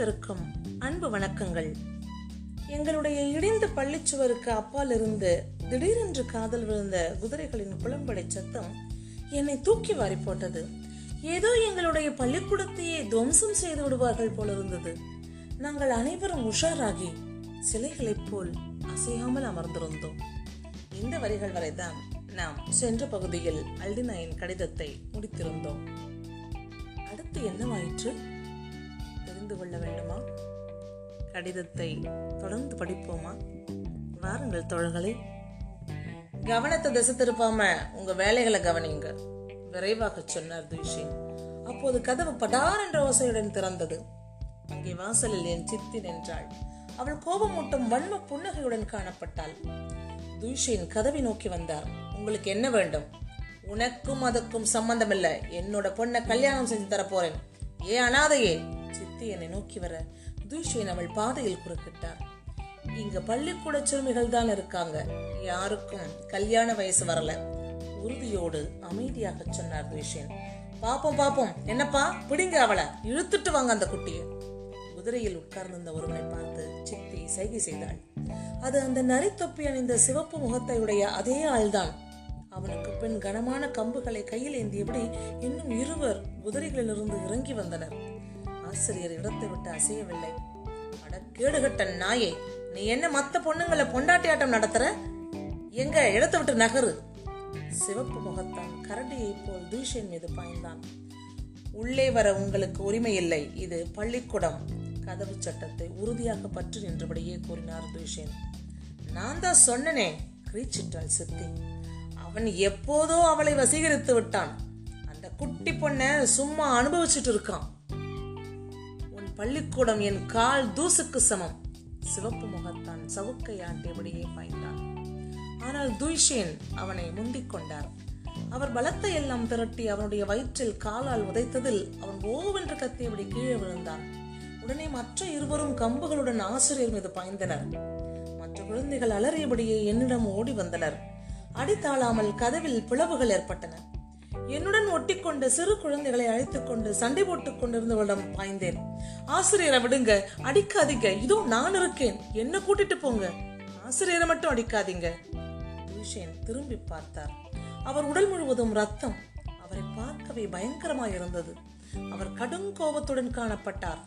அனைவருக்கும் அன்பு வணக்கங்கள். எங்களுடைய இடிந்த பள்ளிச்சுவருக்கு அப்பால் இருந்து திடீரென்று காதல் விழுந்த குதிரைகளின் குளம்படை சத்தம் என்னை தூக்கி வாரி போட்டது. ஏதோ எங்களுடைய பள்ளிக்கூடத்தையே துவம்சம் செய்து விடுவார்கள் போல இருந்தது. நாங்கள் அனைவரும் உஷாராகி சிலைகளைப் போல் அசையாமல் அமர்ந்திருந்தோம். இந்த வரிகள் வரைதான் நாம் சென்ற பகுதியில் அல்டினாயின் கடிதத்தை முடித்திருந்தோம். அடுத்து என்னவாயிற்று? தெரிந்து கொள்ள வேண்டுமா? கடிதத்தை தொடர்ந்து படிப்போமா? வாருங்கள் தோழர்களே. கவனத்தை திசை திருப்பாம உங்க வேலைகளை கவனிங்க. விரைவாக சொன்னார் துஷி. அப்போது கதவு படார் என்ற ஓசையுடன் திறந்தது. அங்கே வாசலில் என் சித்தி நின்றாள். அவள் கோபமூட்டும் வன்ம புன்னகையுடன் காணப்பட்டாள். துஷின் கதவை நோக்கி வந்தார். உங்களுக்கு என்ன வேண்டும்? உனக்கும் அதுக்கும் சம்பந்தம் இல்லை என்னோட பொண்ணை கல்யாணம் செஞ்சு தரப்போறேன். போறேன் ஏ அனாதையே? சித்தி என்னை நோக்கி வர துஷின் அவள் பாதையில் குறுக்கிட்டார். இங்க பள்ளிக்கூட சிறுமிகள் தான் இருக்காங்க. யாருக்கும் கல்யாண வயசு வரல. உறுதியோடு அமைதியாக சொன்னார் துஷின். பாப்போம் பாப்போம். என்னப்பா? பிடிங்க அவளை. இழுத்துட்டு வாங்க அந்த குட்டியை. குதிரையில் உட்கார்ந்திருந்த ஒருவனை பார்த்து சித்தி சைகை செய்தாள். அது அந்த நரித்தொப்பி அணிந்த சிவப்பு முகத்தை உடைய அதே ஆள்தான். அவனுக்கு பின் கனமான கம்புகளை கையில் ஏந்தியபடி இன்னும் இருவர் குதிரைகளிலிருந்து இறங்கி வந்தனர். ஆசிரியர் இடத்தை விட்டு அசையவில்லை. அட கேடுகட்ட நாயே நீ என்ன மத்த பொண்ணுங்களை பொண்டாட்டி ஆட்டம் நடத்துற? எங்க இடத்தை விட்டு நகரு. சிவப்பு முகத்தான் கரடியை போல் தூஷன் மீது பாய்ந்தான். உள்ளே வர உங்களுக்கு உரிமை இல்லை. இது பள்ளிக்கூடம். கதவு சட்டத்தை உறுதியாக பற்று நின்றபடியே கூறினார் துஷேன். நான் தான் சொன்னனே கிரீச்சிட்டாள் சித்தி. அவன் எப்போதோ அவளை வசீகரித்து விட்டான். அந்த குட்டி பொண்ண சும்மா அனுபவிச்சுட்டு இருக்கான். பள்ளிக்கூடம் என் கால் தூசுக்கு சமம். சிவப்பு முகத்தான் சவுக்கை ஆட்டியபடியே பாய்ந்தான். ஆனால் துய்ஷேன் அவனை முந்திக் கொண்டார். அவர் பலத்தை எல்லாம் திரட்டி அவனுடைய வயிற்றில் காலால் உதைத்ததில் அவன் ஓவென்று கத்தியபடி கீழே விழுந்தான். உடனே மற்ற இருவரும் கம்புகளுடன் ஆசிரியர் மீது பாய்ந்தனர். மற்ற குழந்தைகள் அலறியபடியே என்னிடம் ஓடி வந்தனர். அடித்தாளாமல் கதவில் பிளவுகள் ஏற்பட்டன. என்னுடன் ஒட்டிக்கொண்ட சிறு குழந்தைகளை அழைத்துக் கொண்டு சண்டை போட்டுக் கொண்டிருந்தவளிடம் பாய்ந்தேன். ஆசிரியரை விடுங்க. அடிக்காதீங்க. இதோ நான் இருக்கேன். என்ன கூட்டிட்டு போங்க. ஆசிரியரை மட்டும் அடிக்காதீங்க. துஷேன் திரும்பி பார்த்தார். அவர் உடல் முழுவதும் ரத்தம். அவரை பார்க்கவே பயங்கரமாய் இருந்தது. அவர் கடும் கோபத்துடன் காணப்பட்டார்.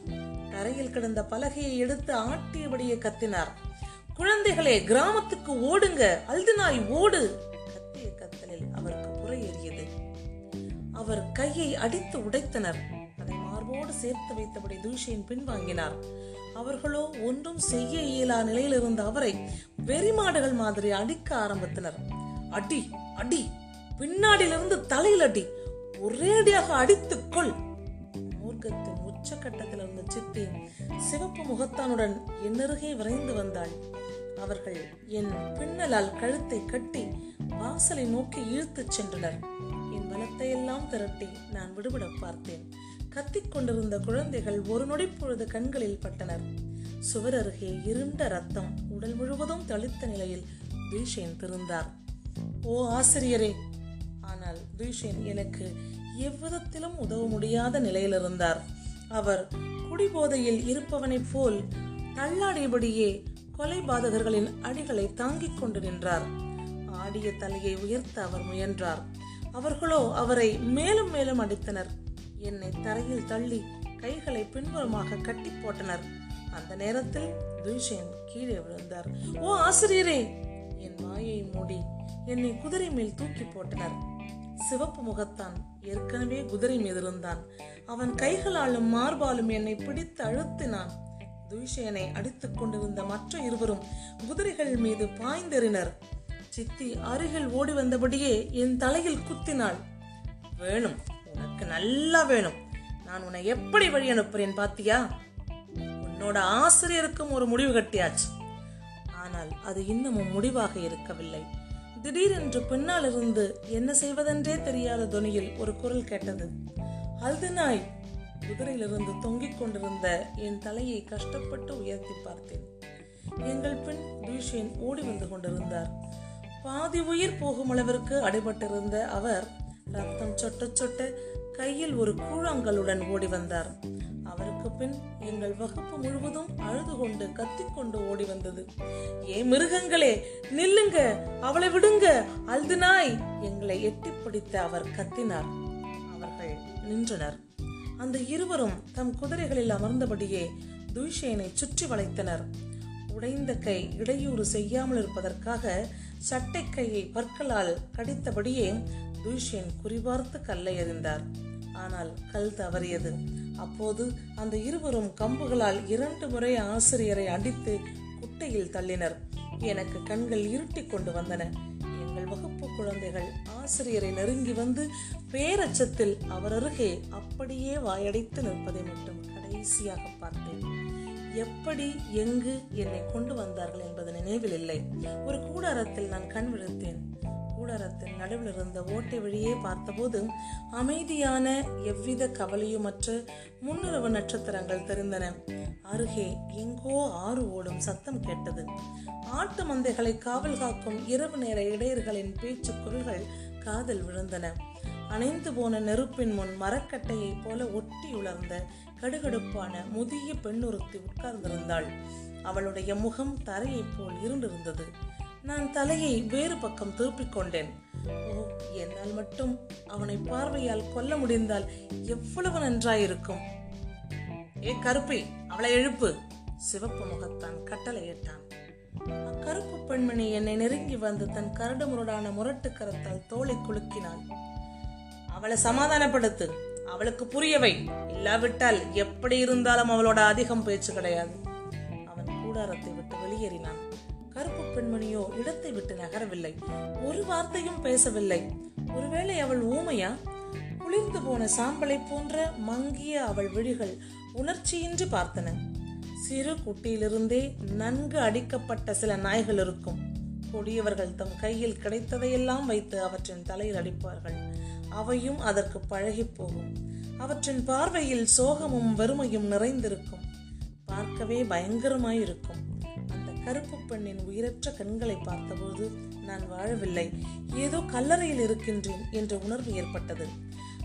தரையில் கிடந்த பலகையை எடுத்து ஆட்டியபடியே கத்தினார். குழந்தைகளே கிராமத்துக்கு ஓடுங்க. அல்துனாய் ஓடு. கத்திய கத்தலில் அவருக்கு புறையேறியது. அவர் கையை அடித்து உடைத்தனர். சேர்த்து வைத்தபடி தூஷியின் பின்வாங்கினார் அவர்களோ ஒன்றும் செய்ய இயலா நிலையில் இருந்த அவரை வெறிமாடுகள் மாதிரி அடிக்க ஆரம்பித்தனர். அடி அடி பின்னாடியிலிருந்து தலையில் அடி ஒரேடியாக அடித்துக் கொள். மூர்க்கத்தின் உச்சக்கட்டத்தில் இருந்த சித்தி சிவப்பு முகத்தானுடன் என்னருகே விரைந்து வந்தாள். அவர்கள் என் பின்னலால் கழுத்தை கட்டி வாசலை நோக்கி இழுத்துச் சென்றனர். என் பலத்தையெல்லாம் திரட்டி நான் விடுபட பார்த்தேன். கத்திக் கொண்டிருந்த குழந்தைகள் ஒரு நொடி பொழுது கண்களில் பட்டனர். சுவர் அருகே இருண்ட ரத்தம் உடல் முழுவதும் தளித்த நிலையில் பீஷேன் திருந்தார் ஓ ஆசிரியரே ஆனால் பீஷேன் எனக்கு எவ்விதத்திலும் உதவ முடியாத நிலையில் இருந்தார். அவர் குடிபோதையில் இருப்பவனைப் போல் தள்ளாடியபடியே கொலை பாதகர்களின் அடிகளை தாங்கிக் கொண்டு நின்றார். ஆடிய தலையை உயர்த்த அவர் முயன்றார். அவர்களோ அவரை மேலும் மேலும் அடித்தனர். என்னை தரையில் தள்ளி கைகளை பின்புறமாக கட்டி போட்டனர். அந்த நேரத்தில் துஷன் கீழே விழுந்தார். ஓ ஆசிரியரே! என் வாயை மூடி என்னை குதிரை மேல் தூக்கி போட்டனர். சிவப்பு முகத்தான் ஏற்கனவே குதிரை மீது இருந்தான். அவன் கைகளாலும் மார்பாலும் என்னை பிடித்து அழுத்தினான். துஷேனை அடித்துக் கொண்டிருந்த மற்ற இருவரும் குதிரைகள் மீது பாய்ந்தெறினர். சித்தி அருகில் ஓடி வந்தபடியே என் தலையில் குத்தினாள். வேணும். உனக்கு நல்லா வேணும். நான் உன்னை எப்படி வழி அனுப்புறேன் பாத்தியா? உன்னோட ஆசிரியருக்கும் ஒரு முடிவு கட்டியாச்சு. ஆனால் அது இன்னமும் முடிவாக இருக்கவில்லை. திடீரென்று பின்னால் இருந்து என்ன செய்வதென்றே தெரியாத துணியில் ஒரு குரல் கேட்டது. அல்துனாய் குதிரையிலிருந்து தொங்கிக் கொண்டிருந்த என் தலையை கஷ்டப்பட்டு உயர்த்தி பார்த்தேன். எங்கள் பின் துஷேன் ஓடி வந்து கொண்டிருந்தார். பாதி உயிர் போகும் அளவிற்கு அடிபட்டிருந்த அவர் ரத்தம் சொட்ட சொட்ட கையில் ஒரு கூழாங்கல்லுடன் ஓடி வந்தார். அவருக்கு பின் எங்கள் வகுப்பு முழுவதும் அழுது கொண்டு கத்திக்கொண்டு ஓடி வந்தது. ஏ மிருகங்களே நில்லுங்க அவளை விடுங்க அழுது நாய்! எங்களை எட்டி பிடித்து அவர் கத்தினார். அவர்கள் நின்றனர். அந்த இருவரும் தம் குதிரைகளில் அமர்ந்தபடியே துஷேனை சுற்றி வளைத்தனர். உடைந்த கை இடையூறு செய்யாமல் இருப்பதற்காக சட்டை கையை பற்களால் கடித்தபடியே துஷேன் குறிபார்த்து கல்லை எறிந்தார். ஆனால் கல் தவறியது. அப்போது அந்த இருவரும் கம்புகளால் இரண்டு முறை ஆசிரியரை அடித்து குட்டையில் தள்ளினர். எனக்கு கண்கள் இருட்டிக் கொண்டு வந்தன. எங்கள் வகுப்பு குழந்தைகள் ஆசிரியரை நெருங்கி வந்து பேரச்சத்தில் அவர் அருகே அப்படியே வாயடைத்து நிற்பதை மட்டும் கடைசியாக பார்த்தேன். எப்படி எங்கு என்னை கொண்டு வந்தார்கள் என்பது நினைவில் இல்லை. ஒரு கூடாரத்தில் நான் கண் விழுத்தேன். கூடாரத்தின் நடுவில் இருந்த ஓட்டை வழியே பார்த்தபோது அமைதியான எவ்வித கவலையுமற்ற முன்னுறவு நட்சத்திரங்கள் தெரிந்தன. அருகே எங்கோ ஆறு ஓடும் சத்தம் கேட்டது. ஆட்டு மந்தைகளை காவல் காக்கும் இரவு நேர இடையர்களின் பேச்சு குரல்கள் காதில் விழுந்தன. அணைந்து போன நெருப்பின் முன் மரக்கட்டையைப் போல ஒட்டி உலர்ந்த கடுகடுப்பான முதிய பெண்ணொருத்தி உட்கார்ந்திருந்தாள். அவளுடைய முகம் தரையைப் போல் இருண்டிருந்தது. நான் தலையை வேறு பக்கம் திருப்பிக் கொண்டேன் ஓ என்னால் மட்டும் அவனை பார்வையால் கொல்ல முடிந்தால் எவ்வளவு நன்றாயிருக்கும். ஏ கருப்பி அவளை எழுப்பு. சிவப்பு முகத்தான் கட்டளையிட்டான். அக்கருப்பு பெண்மணி என்னை நெருங்கி வந்து தன் கரடு முரடான முரட்டு கரத்தால் தோலை குலுக்கினாள். அவளை சமாதானப்படுத்து. அவளுக்கு புரியவை. இல்லாவிட்டால் எப்படி இருந்தாலும் அவளோட அதிகம் பேச்சு கிடையாது. அவன் கூடாரத்தை விட்டு வெளியேறினான். கருப்பு பெண்மணியோ இடத்தை விட்டு நகரவில்லை. ஒரு வார்த்தையும் பேசவில்லை. ஒருவேளை அவள் ஊமையா? குளிர்ந்து போன சாம்பலை போன்ற மங்கிய அவள் விழிகள் உணர்ச்சியின்றி பார்த்தன. சிறு குட்டியிலிருந்தே நன்கு அடிக்கப்பட்ட சில நாய்கள் இருக்கும். கொடியவர்கள் தம் கையில் கிடைத்ததையெல்லாம் வைத்து அவற்றின் தலையில் அடிப்பார்கள். அவையும் அதற்கு பழகி போகும். அவற்றின் பார்வையில் சோகமும் வெறுமையும் நிறைந்திருக்கும். பார்க்கவே பயங்கரமாயிருக்கும். இருக்கும் கருப்பு பெண்ணின் உயிரற்ற கண்களை பார்த்தபோது நான் வாழவில்லை. ஏதோ கல்லறையில் இருக்கின்றேன் என்ற உணர்வு ஏற்பட்டது.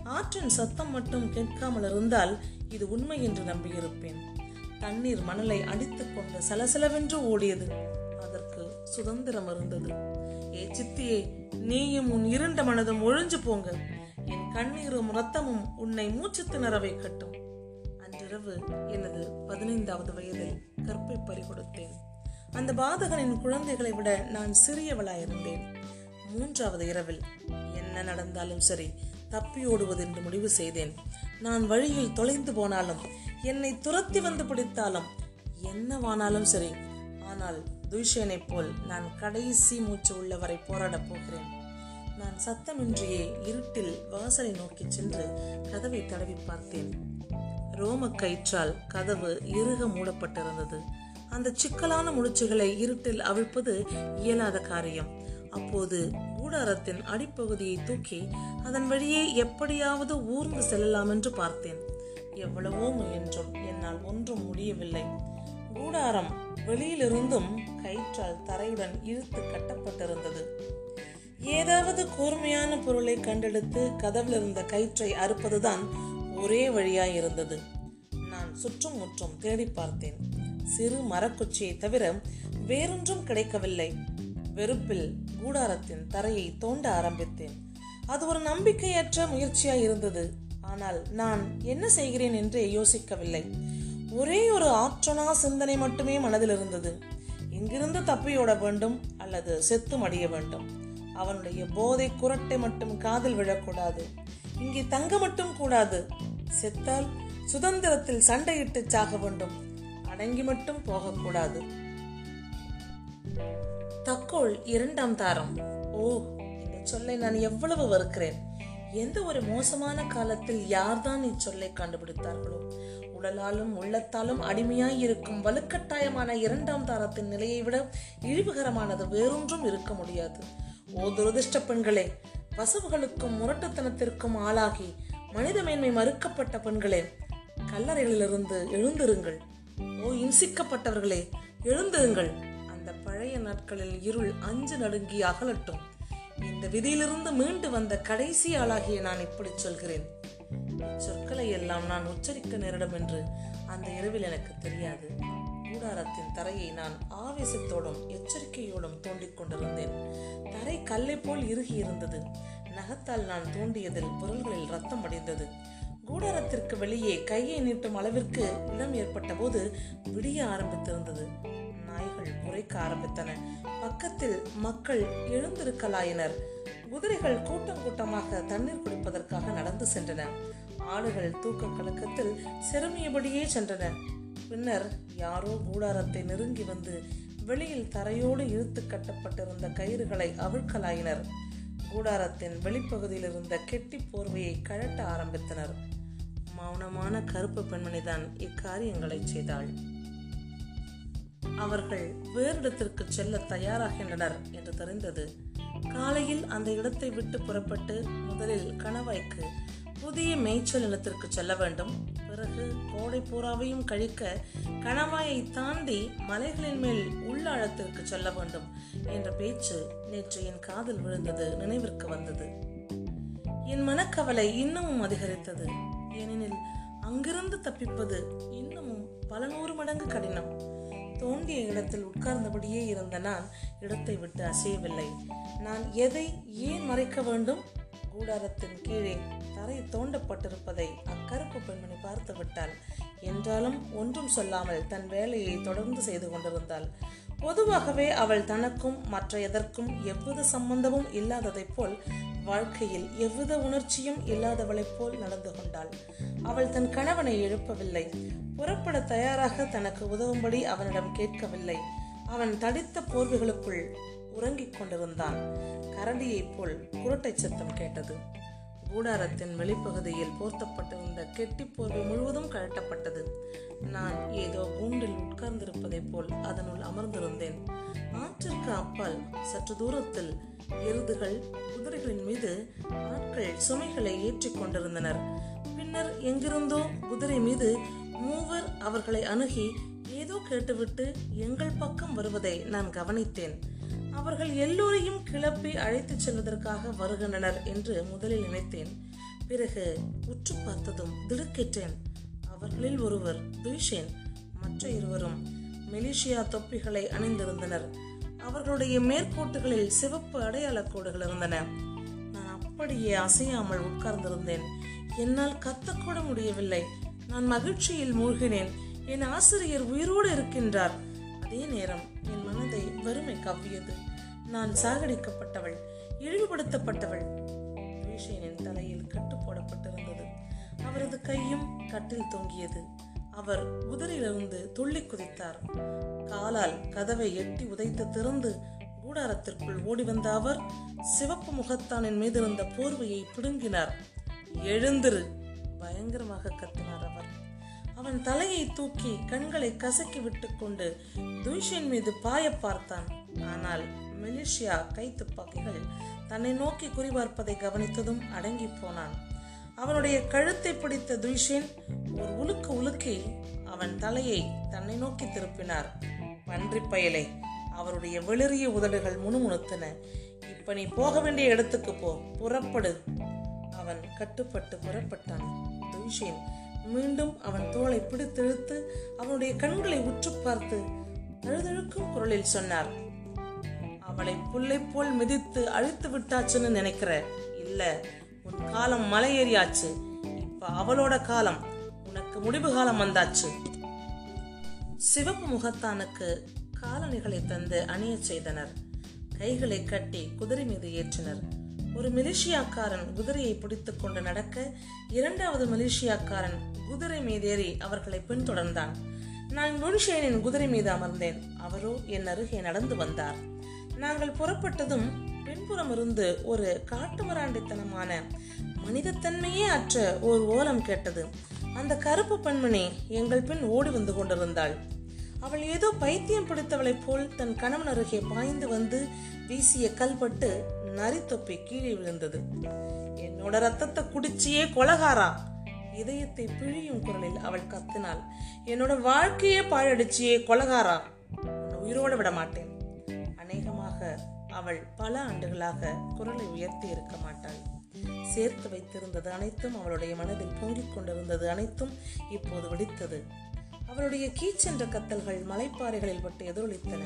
ஆற்றின் சத்தம் மட்டும் கேட்காமல் இருந்தால் இது உண்மை என்று நம்பியிருப்பேன். தண்ணீர் மணலை அடித்துக் கொண்டு சலசலவென்று ஓடியது. அதற்கு சுதந்திரம் இருந்தது. ஏ சித்தியே நீயும் உன் இருண்ட மனதும் ஒழிஞ்சு போங்க. என் கண்ணீரும் ரத்தமும் உன்னை மூச்சு திணற வைக்கட்டும் அன்றிரவு எனது பதினைந்தாவது வயதில் கற்பை பறிகொடுத்தேன். அந்த பாதகனின் குழந்தைகளை விட நான் சிறியவளாயிருந்தேன். மூன்றாவது இரவில் என்ன நடந்தாலும் சரி தப்பி ஓடுவது என்று முடிவு செய்தேன். நான் வழியில் தொலைந்து போனாலும் என்னை துரத்தி வந்து பிடித்தாலும் என்னவானாலும் சரி ஆனால் துஷேனைப் போல் நான் கடைசி மூச்சு உள்ளவரை போராடப் போகிறேன். நான் சத்தமின்றியே இருட்டில் வாசலை நோக்கி சென்று கதவை தடவி பார்த்தேன். ரோம கயிற்றால் கதவு இறுக மூடப்பட்டிருந்தது. அந்த சிக்கலான முடிச்சுகளை இருட்டில் அவிழ்ப்பது இயலாத காரியம். அப்போது கூடாரத்தின் அடிப்பகுதியை தூக்கி அதன் வழியே எப்படியாவது ஊர்ந்து செல்லலாம் என்று பார்த்தேன். எவ்வளவோ முயன்றும் என்னால் ஒன்றும் முடியவில்லை. கூடாரம் வெளியிலிருந்தும் கயிற்றால் தரையுடன் இழுத்து கட்டப்பட்டிருந்தது. ஏதாவது கூர்மையான பொருளை கண்டெடுத்து கதவில் இருந்த கயிற்றை அறுப்பதுதான் ஒரே வழியாய் இருந்தது நான் சுற்றும் முற்றும் தேடி பார்த்தேன். சிறு மரக்குச்சியை தவிர வேறொன்றும் கிடைக்கவில்லை. வெறுப்பில் கூடாரத்தின் தரையை தோண்ட ஆரம்பித்தேன். அது ஒரு நம்பிக்கையற்ற முயற்சியாய் இருந்தது. ஆனால் நான் என்ன செய்கிறேன் என்று யோசிக்கவில்லை. ஒரே ஒரு ஆற்றனா சிந்தனை மட்டுமே மனதில் இருந்தது. இங்கிருந்து தப்பியோட வேண்டும் அல்லது செத்து மடிய வேண்டும். அவனுடைய போதை குரட்டை மட்டும் காதில் விழக்கூடாது. இங்கே தங்க மட்டும் கூடாது. செத்தால் சுதந்திரத்தில் சண்டையிட்டு சாக வேண்டும். அடங்கி மட்டும் போகக்கூடாது. தக்கோள் இரண்டாம் தாரம். ஓ இந்த சொல்லை நான் எவ்வளவு வெறுக்கிறேன்? எந்த ஒரு மோசமான காலத்தில் யார்தான் இச்சொல்லை கண்டுபிடித்தார்களோ? உடலாலும் உள்ளத்தாலும் அடிமையாய் இருக்கும் வலுக்கட்டாயமான இரண்டாம் தாரத்தின் நிலையை விட இழிவுகரமானது வேறொன்றும் இருக்க முடியாது. ஓ துரதிருஷ்ட பெண்களே வசவுகளுக்கும் முரட்டுத்தனத்திற்கும் ஆளாகி மனித மேன்மை மறுக்கப்பட்ட பெண்களே கல்லறைகளிலிருந்து எழுந்திருங்கள். ஓ இன்சிக்கப்பட்டவர்களே எழுந்துங்கள் அந்த பழைய நாட்களில் இருள் அஞ்சு நடுங்கி அகலட்டும். இந்த விதியிலிருந்து மீண்டு வந்த கடைசி ஆளாகிய நான் இப்படி சொல்கிறேன். சொற்களை எல்லாம் நான் உச்சரிக்க நேரிடும் என்று அந்த இரவில் எனக்கு தெரியாது. கூடாரத்தின் தரையை நான் ஆவேசத்தோடும் எச்சரிக்கையோடும் தோண்டிக் கொண்டிருந்தேன். தரை கல்லை போல் இறுகி இருந்தது நகத்தால் நான் தோண்டியதில் பொருள்களில் ரத்தம் அடைந்தது கூடாரத்திற்கு வெளியே கையை நீட்டும் அளவிற்கு இடம் ஏற்பட்ட போது விடிய ஆரம்பித்திருந்தது. நாய்கள் குறைக்க ஆரம்பித்தன. பக்கத்தில் மக்கள் எழுந்திருக்கலாயினர். குதிரைகள் கூட்டம் கூட்டமாக தண்ணீர் குடிப்பதற்காக நடந்து சென்றன. ஆடுகள் தூக்க கலக்கத்தில் சிறுமியபடியே சென்றன. பின்னர் யாரோ கூடாரத்தை நெருங்கி வந்து வெளியில் தரையோடு இழுத்து கட்டப்பட்டிருந்த கயிறுகளை அவிழ்க்கலாயினர். கூடாரத்தின் வெளிப்பகுதியில் இருந்த கெட்டி போர்வையை கழட்ட ஆரம்பித்தனர். மௌனமான கருப்பு பெண்மணிதான் இக்காரியங்களை செய்தாள். அவர்கள் வேறு இடத்திற்கு செல்ல தயாராகின்றனர் என்று தெரிந்தது. காலையில் அந்த இடத்தை விட்டு புறப்பட்டு முதலில் கணவாய்க்கு புதிய மேய்ச்சல் நிலத்திற்கு செல்ல வேண்டும். பிறகு கோடை பூராவையும் கழிக்க கணவாயை தாண்டி மலைகளின் மேல் உள்ளாழத்திற்கு செல்ல வேண்டும் என்ற பேச்சு நேற்று என் காதில் விழுந்தது நினைவிற்கு வந்தது. என் மனக்கவலை இன்னமும் அதிகரித்தது. ஏனெனில் அங்கிருந்து தப்பிப்பது இன்னமும் பல நூறு மடங்கு கடினம். தோண்டிய இடத்தில் உட்கார்ந்தபடியே இருந்த நான் இடத்தை விட்டு அசையவில்லை. நான் எதை ஏன் மறைக்க வேண்டும்? கூடாரத்தின் கீழே தரை தோண்டப்பட்டிருப்பதை அக்கருப்பு பெண்மணி பார்த்து விட்டாள். என்றாலும் ஒன்றும் சொல்லாமல் தன் வேலையை தொடர்ந்து செய்து கொண்டிருந்தாள். பொதுவாகவே அவள் தனக்கும் மற்ற எதற்கும் எவ்வித சம்பந்தமும் இல்லாததைப் போல் வாழ்க்கையில் எவ்வித உணர்ச்சியும் இல்லாதவளைப் போல் நடந்து கொண்டாள். அவள் தன் கணவனை எழுப்பவில்லை. புறப்பட தயாராக தனக்கு உதவும்படி அவனிடம் கேட்கவில்லை. அவன் தடித்த போர்வைகளுக்குள் உறங்கிக் கொண்டிருந்தான். கரடியைப் போல் குரட்டை சத்தம் கேட்டது. கூடாரத்தின் வெளிப்பகுதியில் போர்த்தப்பட்டிருந்த கெட்டி போர்வை முழுவதும் கழட்டப்பட்டது. நான் ஏதோ கூண்டில் உட்கார்ந்திருப்பதைப் போல் அதனுள் அமர்ந்திருந்தேன். ஆற்றிற்கு அப்பால் சற்று தூரத்தில் எருதுகள் குதிரைகளின் மீது ஆட்கள் சுமைகளை ஏற்றிக் கொண்டிருந்தனர். பின்னர் எங்கிருந்தோ குதிரை மீது மூவர் அவர்களை அணுகி ஏதோ கேட்டுவிட்டு எங்கள் பக்கம் வருவதை நான் கவனித்தேன். அவர்கள் எல்லோரையும் கிளப்பி அழைத்துச் செல்வதற்காக வருகின்றனர் என்று முதலில் நினைத்தேன். பிறகு உற்று பார்த்ததும் திடுக்கிட்டேன் அவர்களில் ஒருவர் துய்ஷேன் மற்ற இருவரும் மெலிஷியா தொப்பிகளை அணிந்திருந்தனர். அவர்களுடைய மேற்கோட்டுகளில் சிவப்பு அடையாள கோடுகள் இருந்தன. நான் அப்படியே அசையாமல் உட்கார்ந்திருந்தேன். என்னால் கத்தக்கூட முடியவில்லை. நான் மகிழ்ச்சியில் மூழ்கினேன். என் ஆசிரியர் உயிரோடு இருக்கின்றார். அதே நேரம் என் மனதை வறுமை கவ்வியது நான் சாகடிக்கப்பட்டவள் இழிவுபடுத்தப்பட்டவள். விஷயனின் தலையில் கட்டு போடப்பட்டிருந்தது. அவரது கையும் கட்டில் தொங்கியது. அவர் குதிரையிலிருந்து துள்ளி குதித்தார். காலால் கதவை எட்டி உதைத்து திறந்து கூடாரத்திற்குள் ஓடி வந்த அவர் சிவப்பு முகத்தானின் மீது இருந்த போர்வையை பிடுங்கினார். எழுந்திரு பயங்கரமாக கத்தினார் அவர். அவன் தலையை தூக்கி கண்களை கசக்கி விட்டுக்கொண்டு துய்ஷின் மீது பாய பார்த்தான். ஆனால் மெலிஷியா கை துப்பாக்கிகள் தன்னை நோக்கி குறிபார்ப்பதை கவனித்ததும் அடங்கி போனான். அவனுடைய கழுத்தை பிடித்த துய்ஷின் ஒரு உலுக்கு உலுக்கி அவன் தலையை தன்னை நோக்கி திருப்பினார். பன்றி பயலை அவருடைய வெளிரிய உதடுகள் முணுமுணுத்தன. இப்ப நீ போக வேண்டிய இடத்துக்கு போ புறப்படு. அவன் கட்டுப்பட்டு புறப்பட்டான். துய்ஷின் மீண்டும் அவன் தோளை பிடித்திழுத்து அவனுடைய கண்களை உற்று பார்த்து தழுதழுக்கும் குரலில் சொன்னார் அவளை புல்லை போல் மிதித்து அழித்து விட்டாச்சுன்னு நினைக்கிற? இல்ல உன் காலம் மலை ஏறியாச்சு இப்ப அவளோட காலம். உனக்கு முடிவு காலம் வந்தாச்சு. சிவப்பு முகத்தானுக்கு காலணிகளை தந்து அணிய செய்தனர். கைகளை கட்டி குதிரை மீது ஏற்றினர். ஒரு மிலிஷியாக்காரன் குதிரையை பிடித்துக் கொண்டு நடக்க இரண்டாவது மிலிஷியாக்காரன் குதிரை மீதேறி அவர்களை பின்தொடர்ந்தான். நான் முன்ஷேனின் குதிரை மீது அமர்ந்தேன். அவரோ என் அருகே நடந்து வந்தார். நாங்கள் புறப்பட்டதும் பின்புறம் இருந்து ஒரு காட்டுமராண்டித்தனமான மனிதத்தன்மையே அற்ற ஒரு ஓலம் கேட்டது. அந்த கருப்பு பெண்மணி எங்கள் பின் ஓடி வந்து கொண்டிருந்தாள். அவள் ஏதோ பைத்தியம் பிடித்தவளைப் போல் தன் கணவன் அருகே பாய்ந்து வந்து வீசிய கல்பட்டு நரித்தொப்பை கீழே விழுந்தது. என்னோட ரத்தத்தை குடிச்சியே கொலகாரா? இதயத்தை பிழியும் குரலில் அவள் கத்தினாள். என்னோட வாழ்க்கையே பாழடிச்சியே கொலகாரா? உயிரோட விட மாட்டேன். அவள் பல ஆண்டுகளாக குரலை உயர்த்தி இருக்க மாட்டாள். சேர்த்து வைத்திருந்தது அனைத்தும் அவளுடைய மனதில் பொங்கிக் கொண்டிருந்தது அனைத்தும் இப்போது வெடித்தது. அவளுடைய கீச்சென்ற கத்தல்கள் மலைப்பாறைகளில் பட்டு எதிரொலித்தன.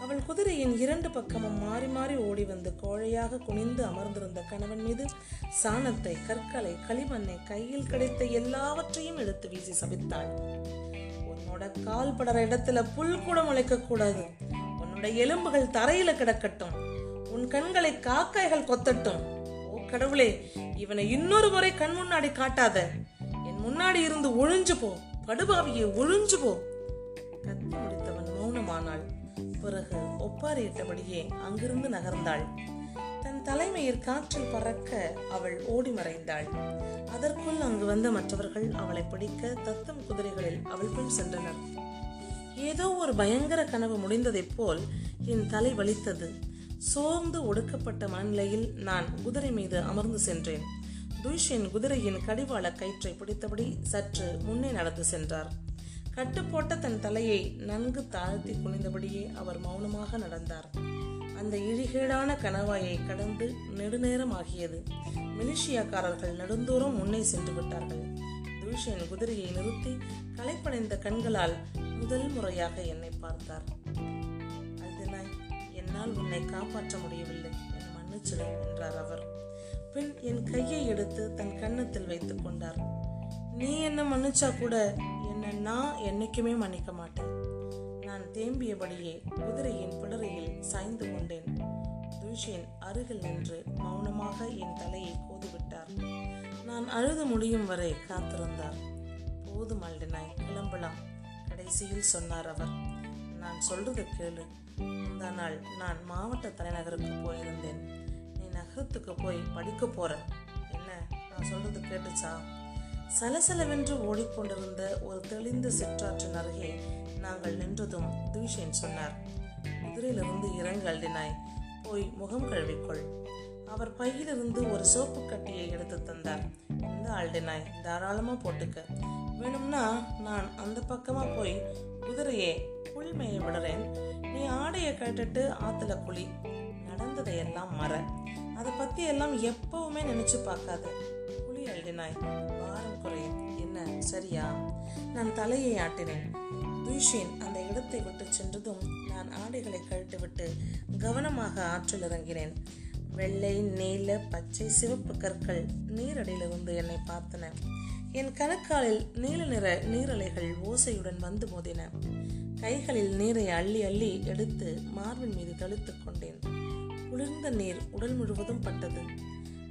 அவள் குதிரையின் இரண்டு பக்கமும் மாறி மாறி ஓடி வந்து கோழையாக குனிந்து அமர்ந்திருந்த கணவன் மீது சாணத்தை கற்களை களிமண்ணை கையில் கிடைத்த எல்லாவற்றையும் எடுத்து வீசி சபித்தாள். உன்னோட கால் படற இடத்துல புல் கூட முளைக்க கூடாது. உன்னோட எலும்புகள் தரையில கிடக்கட்டும். உன் கண்களை காக்காய்கள் கொத்தட்டும். ஓ கடவுளே இவனை இன்னொரு முறை கண் முன்னாடி காட்டாத. என் முன்னாடி இருந்து ஒழிஞ்சு போ. படுபாவியே ஒழிஞ்சு போ. கத்தி முடித்தவன் மௌனமானாள். பிறகு ஒப்பாரியிட்டபடியே அங்கிருந்து நகர்ந்தாள். தன் தலைமையில் காற்றில் பறக்க அவள் ஓடி மறைந்தாள். அதற்குள் அங்கு வந்த மற்றவர்கள் அவளை பிடிக்க தத்தம் குதிரைகளில் அவள் பின் சென்றனர். ஏதோ ஒரு பயங்கர கனவு முடிந்ததைப் போல் என் தலை வலித்தது. சோர்ந்து ஒடுக்கப்பட்ட மனநிலையில் நான் குதிரை மீது அமர்ந்து சென்றேன். துய்ஷின் குதிரையின் கடிவாள கயிற்றை பிடித்தபடி சற்று முன்னே நடந்து சென்றார். கட்டுப்போட்ட தன் தலையை நன்கு தாழ்த்தி குனிந்தபடியே அவர் மௌனமாக நடந்தார். அந்த இழிகேடான கணவாயை கடந்து நெடுநேரம் ஆகியது மிலிஷியாக்காரர்கள் நெடுந்தூரம் முன்னே சென்று விட்டார்கள். துஷன் குதிரையை நிறுத்தி களைப்படைந்த கண்களால் முதல் முறையாக என்னை பார்த்தார். அல்தினாய் என்னால் உன்னை காப்பாற்ற முடியவில்லை என மன்னிச்சிடு என்றார் அவர். பின் என் கையை எடுத்து தன் கன்னத்தில் வைத்துக் கொண்டார். நீ என்ன மன்னிச்சா கூட என்னை நான் என்னைக்குமே மன்னிக்க மாட்டேன். நான் தேம்பியபடியே குதிரையின் பிடரையில் சாய்ந்து கொண்டேன். துஷேன் அருகில் நின்று மௌனமாக என் தலையை கோதிவிட்டார். நான் அழுது முடியும் வரை காத்திருந்தார். போதும் அல்டினாய் கிளம்பலாம். கடைசியில் சொன்னார் அவர். நான் சொல்றது கேளு. முந்தா நாள் நான் மாவட்ட தலைநகருக்கு போயிருந்தேன். நீ நகரத்துக்கு போய் படிக்க போற. என்ன? நான் சொல்றது கேட்டுச்சா சலசலவென்று ஓடிக்கொண்டிருந்த ஒரு தெளிந்த சிற்றாற்றின் அருகே நாங்கள் நின்றதும் துவிஷன் சொன்னார். குதிரையிலிருந்து இறங்கு அள்ளினாய் போய் முகம் கழுவிக்கொள். அவர் பையிலிருந்து ஒரு சோப்பு கட்டியை எடுத்து தந்தார். இந்த ஆல்டினாய் தாராளமா போட்டுக்க. வேணும்னா நான் அந்த பக்கமாக போய் குதிரையே புல் மேய விடுறேன். நீ ஆடையை கட்டுட்டு ஆற்றுல குழி. நடந்ததையெல்லாம் மற. அதை பற்றி எல்லாம் எப்பவுமே நினச்சி பார்க்காத. புலி அழுதினாய் வாரம் குறையும். என்ன? சரியா? நான் தலையை ஆட்டினேன். துஷின் அந்த இடத்தை விட்டு சென்றதும் நான் ஆடைகளை கழட்டிவிட்டு கவனமாக ஆற்றில் இறங்கினேன். வெள்ளை நீல பச்சை சிவப்பு கற்கள் நீரடியிலிருந்து என்னை பார்த்தன. என் கணக்காலில் நீல நிற நீரலைகள் ஓசையுடன் வந்து மோதின. கைகளில் நீரை அள்ளி அள்ளி எடுத்து மார்பின் மீது தளித்துக் கொண்டேன். குளிர்ந்த நீர் உடல் முழுவதும் பட்டது.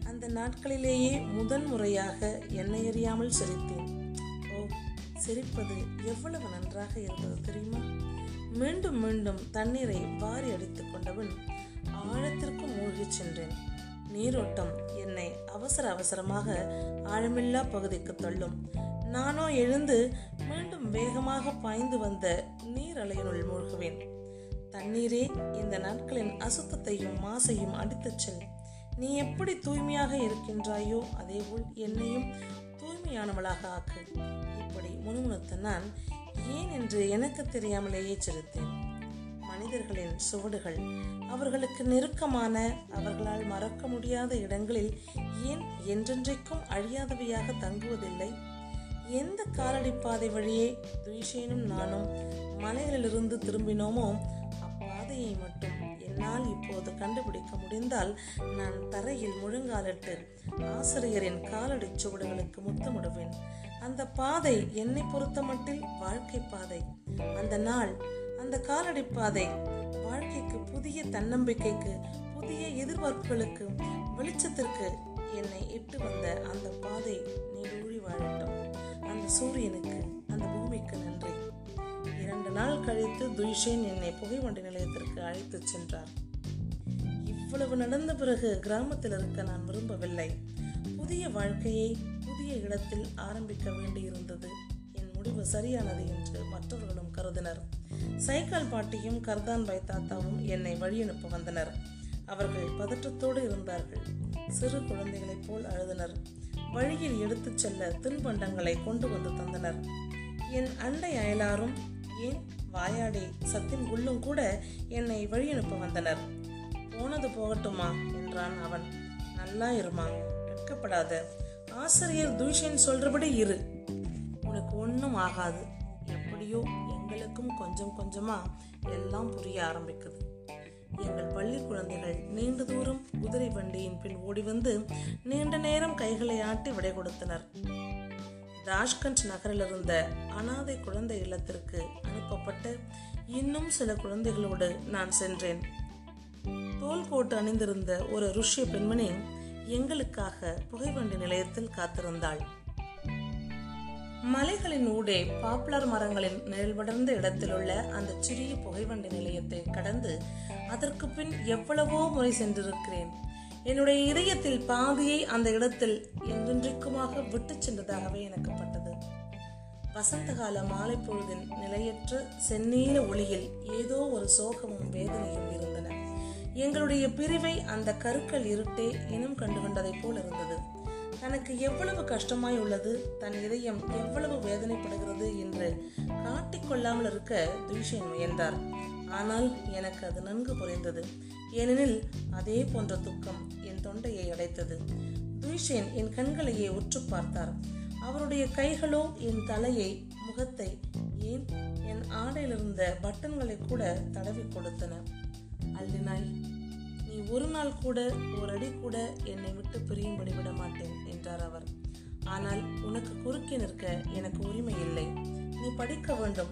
அந்த நாட்களிலேயே முதன் முறையாக எண்ணெய் அறியாமல் சிரித்தேன். ஓ சிரிப்பது எவ்வளவு நன்றாக இருந்தது தெரியுமா? மீண்டும் மீண்டும் தண்ணீரை வாரி அடித்துக் கொண்டவன் ஆழத்திற்கு மூழ்கிச் சென்றேன். நீரோட்டம் என்னை அவசர அவசரமாக ஆழமில்லா பகுதிக்கு தள்ளும். நானோ எழுந்து மீண்டும் வேகமாக பாய்ந்து வந்த நீர் அலையினுள் மூழ்குவேன். தண்ணீரே இந்த நாட்களின் அசுத்தத்தையும் மாசையும் அடித்துச் செல். நீ எப்படி தூய்மையாக இருக்கின்றாயோ அதேபோல் என்னையும் தூய்மையானவளாக ஆக்கு. இப்படி முணுமுணுத்த நான் ஏன் என்று எனக்கு தெரியாமலேயே சிரித்தேன். மனிதர்களின் சுவடுகள். அவர்களுக்கு நெருக்கமான அவர்களால் மறக்க முடியாத இடங்களில் ஏன் என்றென்றைக்கும் அழியாதவையாக தங்குவதில்லை? எந்த காலடி பாதை வழியே துயிஷேனும் நானும் மலைகளிலிருந்து திரும்பினோமோ அப்பாதையை மட்டும் என்னால் இப்போது கண்டுபிடிக்க முடிந்தால் நான் தரையில் முழுங்காலிட்டு ஆசிரியரின் காலடி சுவடுகளுக்கு முத்தமிடுவேன். அந்த பாதை என்னை பொறுத்த மட்டில் வாழ்க்கை பாதை. அந்த நாள் அந்த காலடி பாதை வாழ்க்கைக்கு புதிய தன்னம்பிக்கைக்கு புதிய எதிர்பார்ப்புகளுக்கு வெளிச்சத்திற்கு என்னை இட்டு வந்த அந்த பாதை நீடூழி வாழட்டும். அந்த சூரியனுக்கு அந்த பூமிக்கு நன்றி. இரண்டு நாள் கழித்து துய்ஷேன் என்னை புகைவண்டி நிலையத்திற்கு அழைத்துச் சென்றார். இவ்வளவு நடந்த பிறகு கிராமத்தில் இருக்க நான் விரும்பவில்லை. புதிய வாழ்க்கையை புதிய இடத்தில் ஆரம்பிக்க வேண்டியிருந்தது. என் முடிவு சரியானது என்று மற்றவர்களும் கருதினர். சைக்கிள் பாட்டியும் கர்தான் பாய் தாத்தாவும் என்னை வழியனுப்ப வந்தனர். அவர்கள் பதற்றத்தோடு இருந்தார்கள். சிறு குழந்தைகளைப் போல் அழுதனர். வழியில் எடுத்துச் செல்ல தின்பண்டங்களை கொண்டு வந்து தந்தனர். என் அண்டை அயலாரும் ஏன் வாயாடி சத்தின் குள்ளும் கூட என்னை வழியனுப்ப வந்தனர். போனது போகட்டுமா? என்றான் அவன். நல்லா இருமா வெட்கப்படாத. ஆசிரியர் தூஷன் சொல்றபடி இரு. உனக்கு ஒன்றும் ஆகாது. எப்படியோ எங்களுக்கும் கொஞ்சம் கொஞ்சமாக எல்லாம் புரிய ஆரம்பிக்குது. எங்கள் பள்ளி குழந்தைகள் நீண்ட தூரம் குதிரை வண்டியின் பின் ஓடி வந்து நீண்ட நேரம் கைகளை ஆட்டி விடை கொடுத்தனர். ராஜ்கஞ்ச் நகரில் இருந்த அனாதை குழந்தை இல்லத்திற்கு அனுப்பப்பட்டு இன்னும் சில குழந்தைகளோடு நான் சென்றேன். தோல் கோட்டு அணிந்திருந்த ஒரு ருஷ்ய பெண்மணி எங்களுக்காக புகைவண்டி நிலையத்தில் காத்திருந்தாள். மலைகளின் ஊடே பாப்புலர் மரங்களின் நிழல்படர்ந்த இடத்திலுள்ள அந்த சிறிய புகைவண்டி நிலையத்தை கடந்து அதற்கு பின் எவ்வளவோ முறை சென்றிருக்கிறேன். என்னுடைய இதயத்தில் பாதியை அந்த இடத்தில் என்றென்றைக்குமாக விட்டு சென்றதாகவே எனக்கு பட்டது வசந்த கால மாலை பொழுதின் நிலையற்ற செந்நீல ஒளியில் ஏதோ ஒரு சோகமும் வேதனையும் இருந்தன. எங்களுடைய பிரிவை அந்த கருக்கள் இருட்டே இனம் கண்டுகொண்டதைப் போல் இருந்தது. தனக்கு எவ்வளவு கஷ்டமாய் உள்ளது தன் இதயம் எவ்வளவு வேதனைப்படுகிறது என்று காட்டிக்கொள்ளாமல் இருக்க துஷன் முயன்றார். ஆனால் எனக்கு அது நன்கு புரிந்தது. ஏனெனில் அதே போன்ற துக்கம் என் தொண்டையை அடைத்தது. துஷேன் என் கண்களையே உற்று பார்த்தார். அவருடைய கைகளோ என் தலையை முகத்தை ஏன் என் ஆடையிலிருந்த பட்டன்களை கூட தடவி கொடுத்தன. அல்லினாய் நீ ஒரு நாள் கூட ஒரு அடி கூட என்னை விட்டு பிரியும்படி விட மாட்டேன் என்றார் அவர். ஆனால் உனக்கு குறுக்கே நிற்க எனக்கு உரிமை இல்லை. நீ படிக்க வேண்டும்.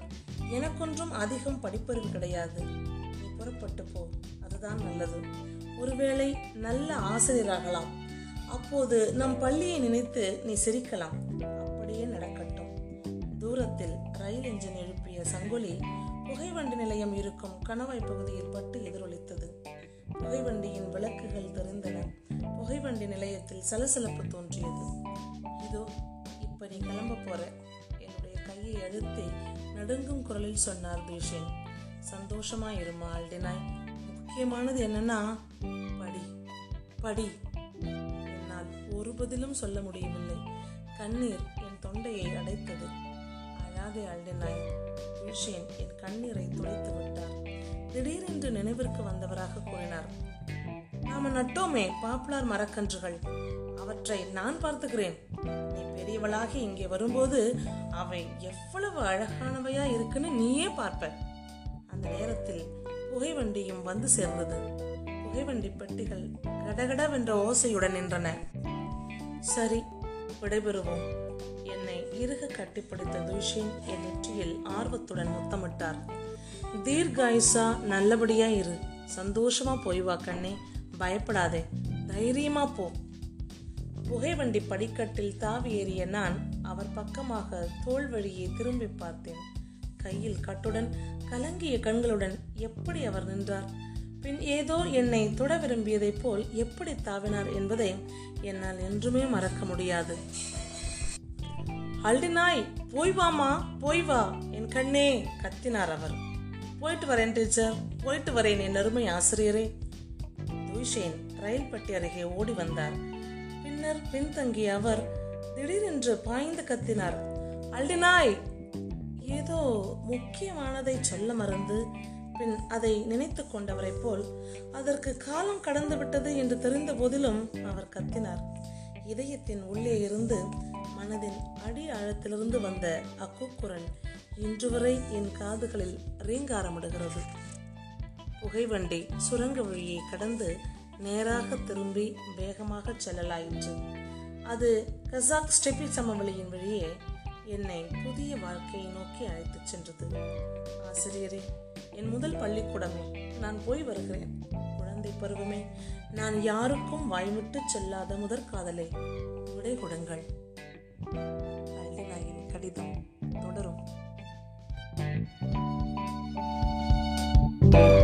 எனக்கொன்றும் அதிகம் படிப்பறிவு கிடையாது. நீ புறப்பட்டு போ. அதுதான் நல்லது. ஒருவேளை நல்ல ஆசிரியராகலாம். அப்போது நம் பள்ளியை நினைத்து நீ சிரிக்கலாம். அப்படியே நடக்கட்டும். தூரத்தில் ரயில் என்ஜின் எழுப்பிய சங்கொலி புகைவண்டி நிலையம் இருக்கும் கணவாய் பகுதியில் பட்டு எதிரொலித்தது. புகைவண்டியின் விளக்குகள் தெரிந்தன. புகைவண்டி நிலையத்தில் சலசலப்பு தோன்றியது. இதோ இப்ப நீ கிளம்ப போற. என்னுடைய கையை அழுத்தி நடுங்கும் குரலில் சொன்னார் பீஷன். சந்தோஷமா இருமா அல்டினாய் முக்கியமானது என்னன்னா படி படி என்னால் ஒரு பதிலும் சொல்ல முடியவில்லை. கண்ணீர் என் தொண்டையை அடைத்தது. அழாதே அல்டினாய் பீஷன் என் கண்ணீரை துடைத்து விட்டார். திடீரென்று நினைவிற்கு வந்தவராக கூறினார். நாம நட்டோமே பாப்புலார் மரக்கன்றுகள். அவற்றை நான் பார்த்துக்கிறேன். நீ பெரியவளாகி இங்கே வரும்போது அவை எவ்வளவு அழகானவையா இருக்குன்னு நீயே பார்ப்ப. அந்த நேரத்தில் புகைவண்டியும் வந்து சேர்ந்தது. புகைவண்டி பெட்டிகள் கடகடவென்ற ஓசையுடன் நின்றன. சரி விடைபெறுவோம். என்னை இறுக கட்டிப்பிடித்த துஷின் என் நெற்றியில் ஆர்வத்துடன் முத்தமிட்டார். தீர்காயுசா நல்லபடியா இரு. சந்தோஷமா போய் வா கண்ணே. பயப்படாதே. தைரியமா போ. புகைவண்டி படிக்கட்டில் தாவி ஏறிய நான் அவர் பக்கமாக தோல் வழியே திரும்பி பார்த்தேன். கையில் கட்டுடன் கலங்கிய கண்களுடன் எப்படி அவர் நின்றார்? பின் ஏதோ என்னை தொட விரும்பியதைப் போல் எப்படி தாவினார் என்பதை என்னால் என்றுமே மறக்க முடியாது. அல்டினாய் போய் வாமா போய் வா. என் கண்ணே கத்தினார் அவர். போயிட்டு வரேன் டீச்சர். போயிட்டு வரேன் என் அருமை ஆசிரியரே. துஷேன் ரயில் பட்டி அருகே ஓடி வந்தார். பின்னர் பின்தங்கிய அவர் திடீரென்று பாய்ந்து கத்தினார். அல்டினாய்! ஏதோ முக்கியமானதை சொல்ல மறந்து பின் அதை நினைத்து கொண்டவரை போல் அதற்கு காலம் கடந்து விட்டது என்று தெரிந்த போதிலும் அவர் கத்தினார். இதயத்தின் உள்ளே இருந்து மனதின் அடி ஆழத்திலிருந்து வந்த அக்குக்குரல் இன்று வரை என் காதுகளில் ரீங்காரமிடுகிறது. புகைவண்டி சுரங்க வழியை கடந்து நேராக திரும்பி வேகமாக செல்லலாயிற்று. அது கசாக் ஸ்டெப்பி சமவெளியின் வழியே என்னை புதிய வாழ்க்கையை நோக்கி அழைத்துச் சென்றது. ஆசிரியரே என் முதல் பள்ளிக்கூடமே. நான் போய் வருகிறேன். குழந்தை பருவமே. நான் யாருக்கும் வாய்விட்டு செல்லாத முதற் காதலை விடை கொடுங்கள். கடிதம். Thank you.